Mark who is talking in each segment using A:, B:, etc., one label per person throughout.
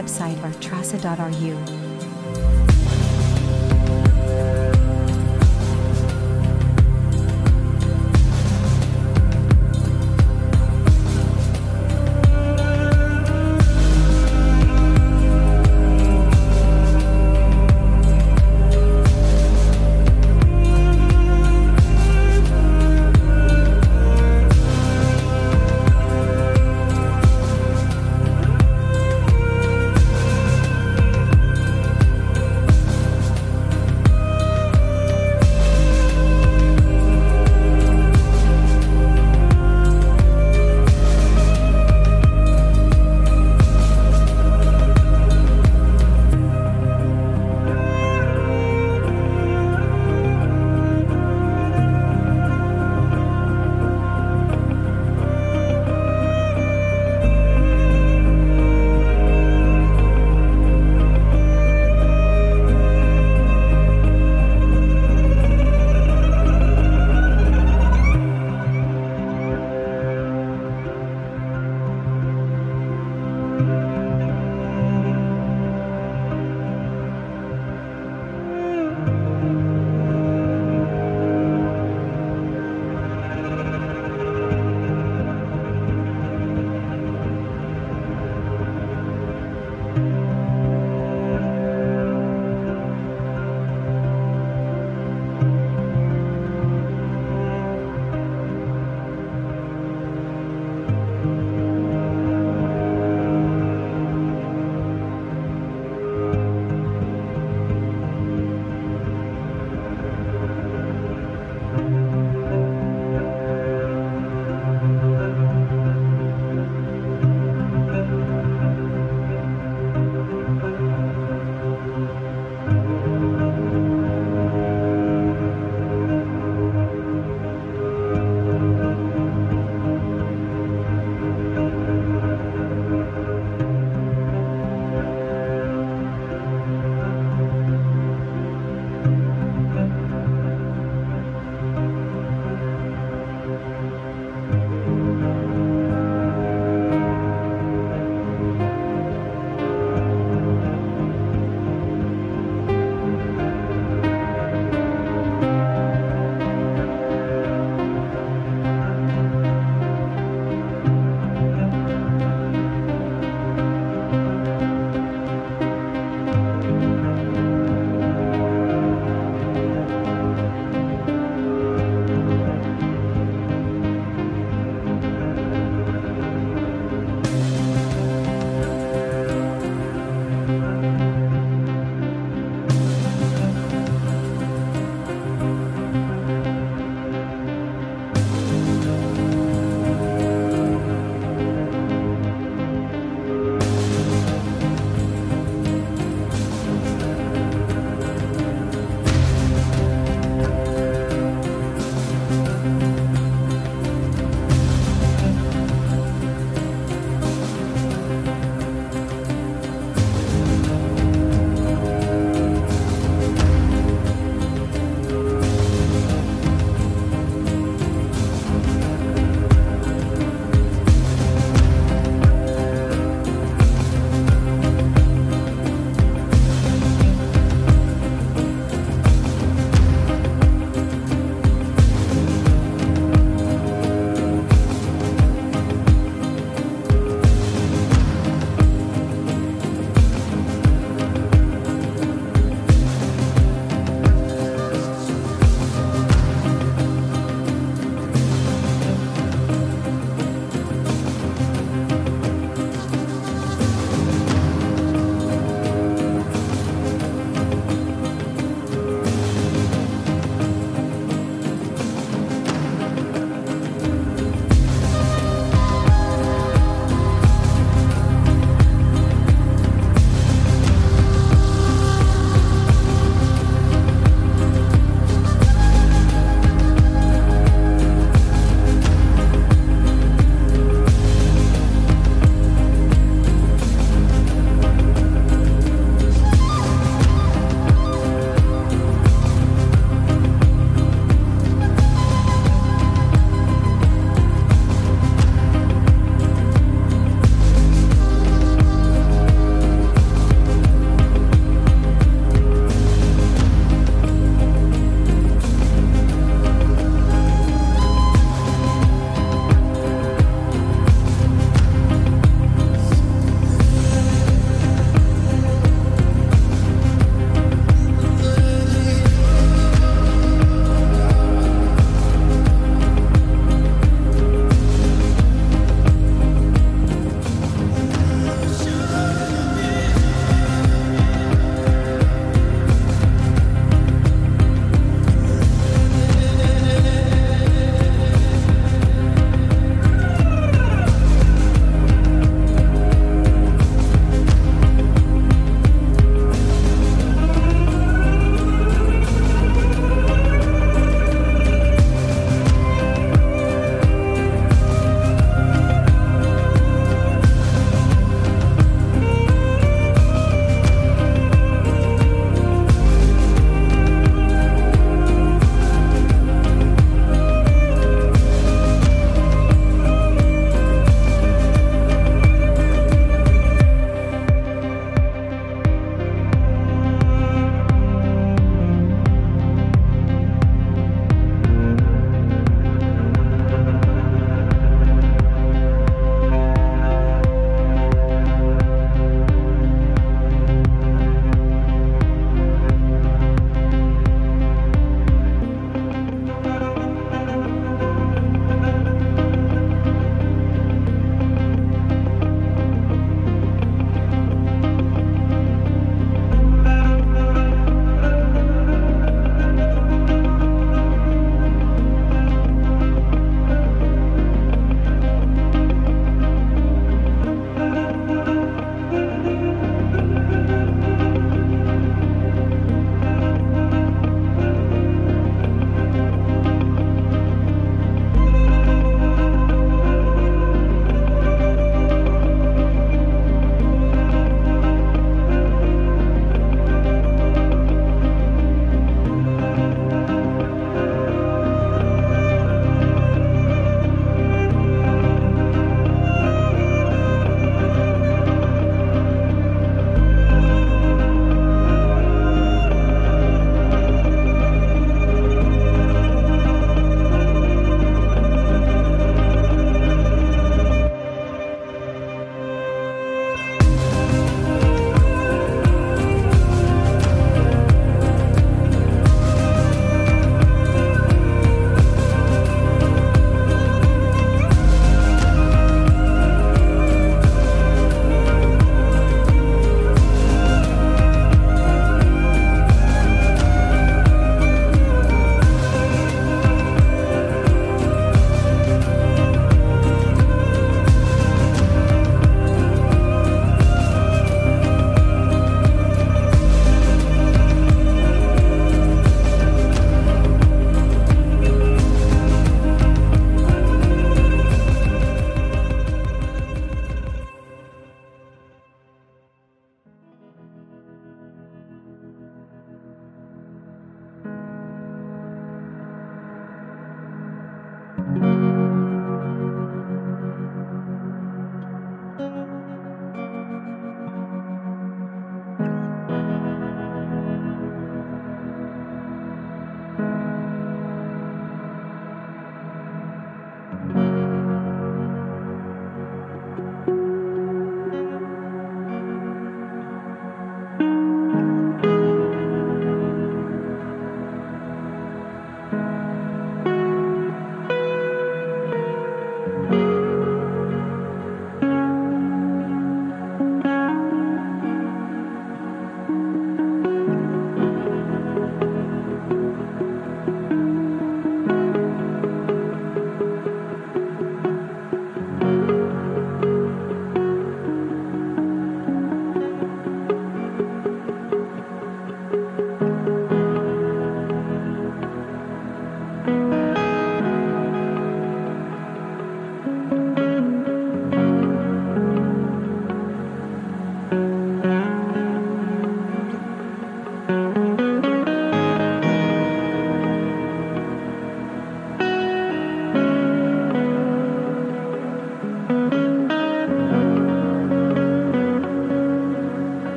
A: Website are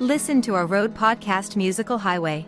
A: Listen to our road podcast Musical Highway.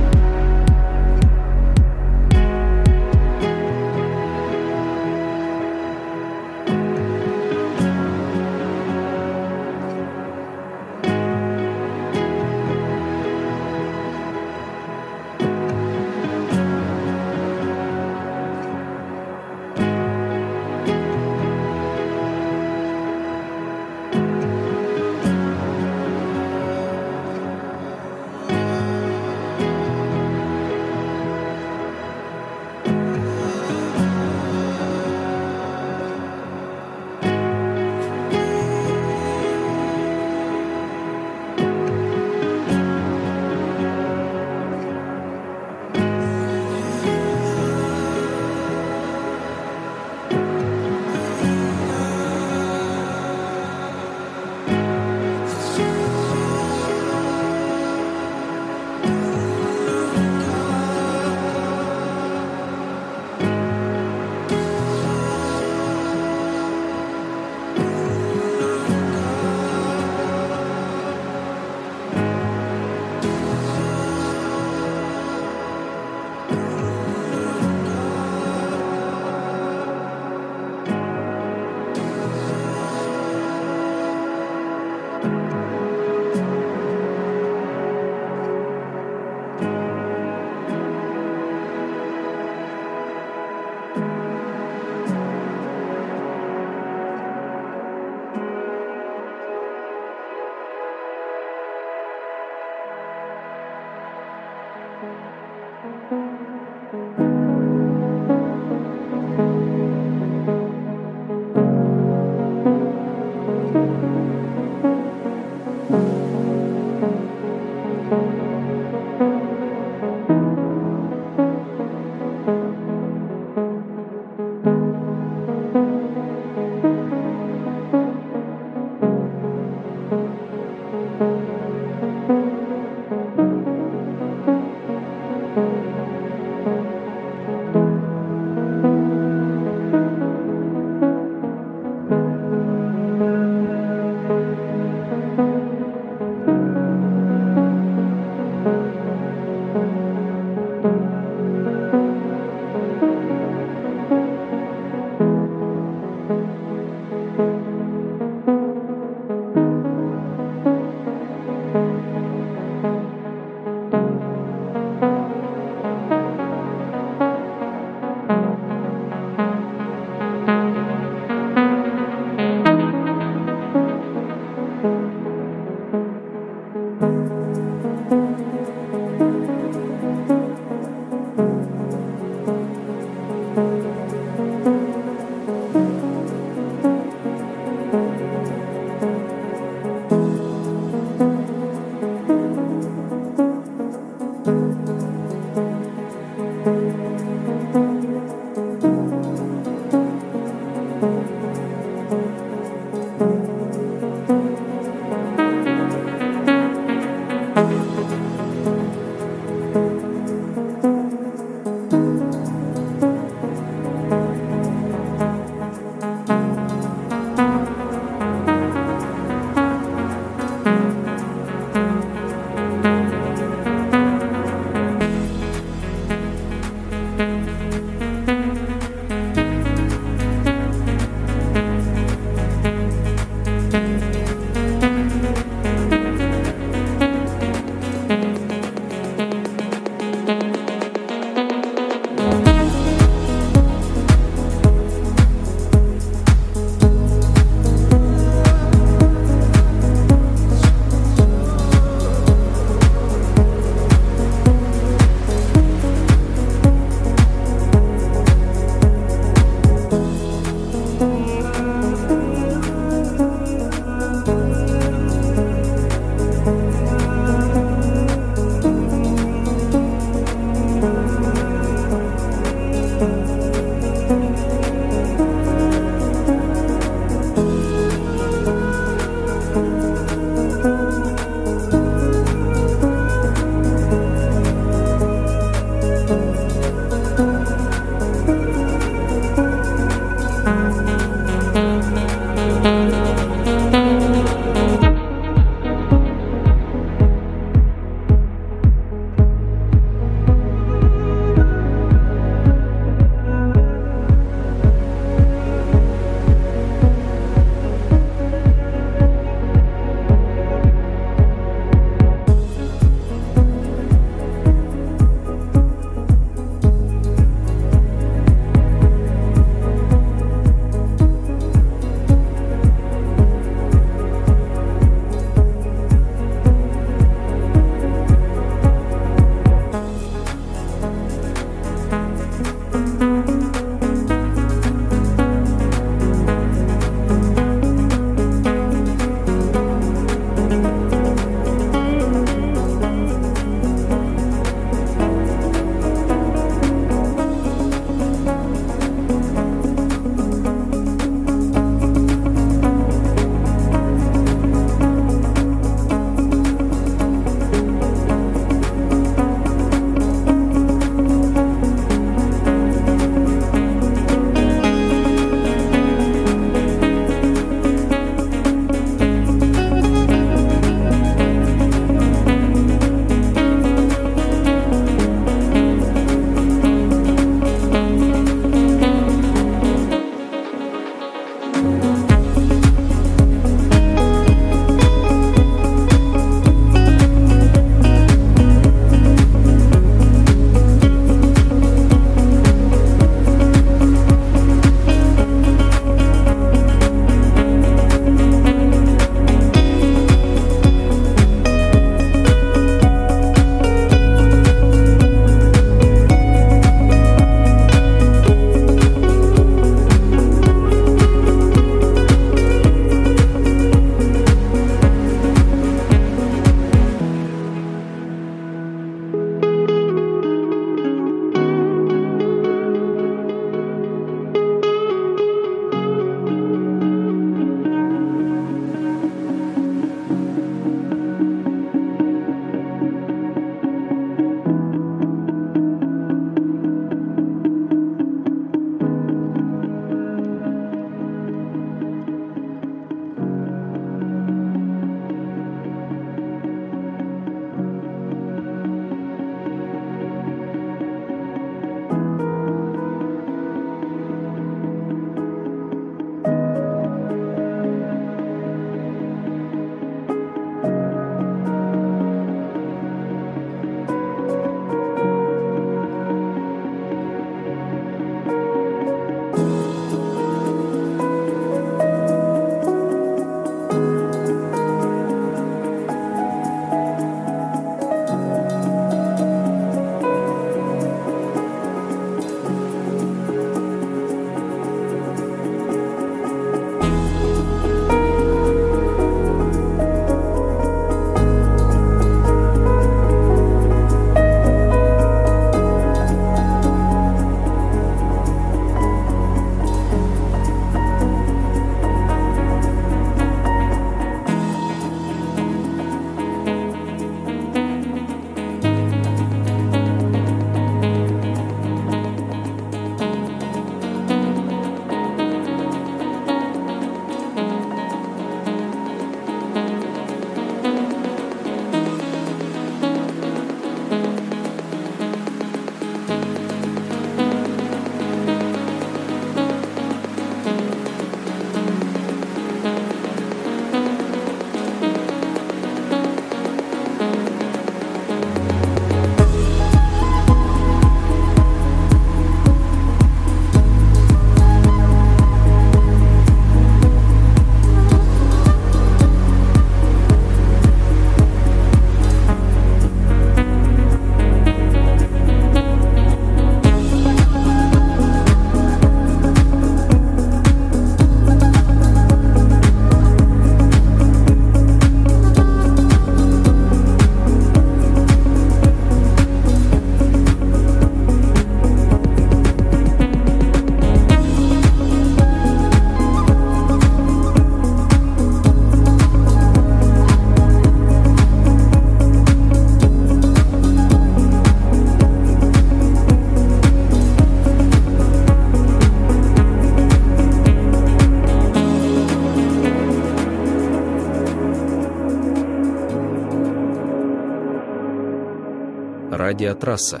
B: Радиотрасса.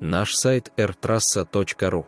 B: Наш сайт rtrassa.ru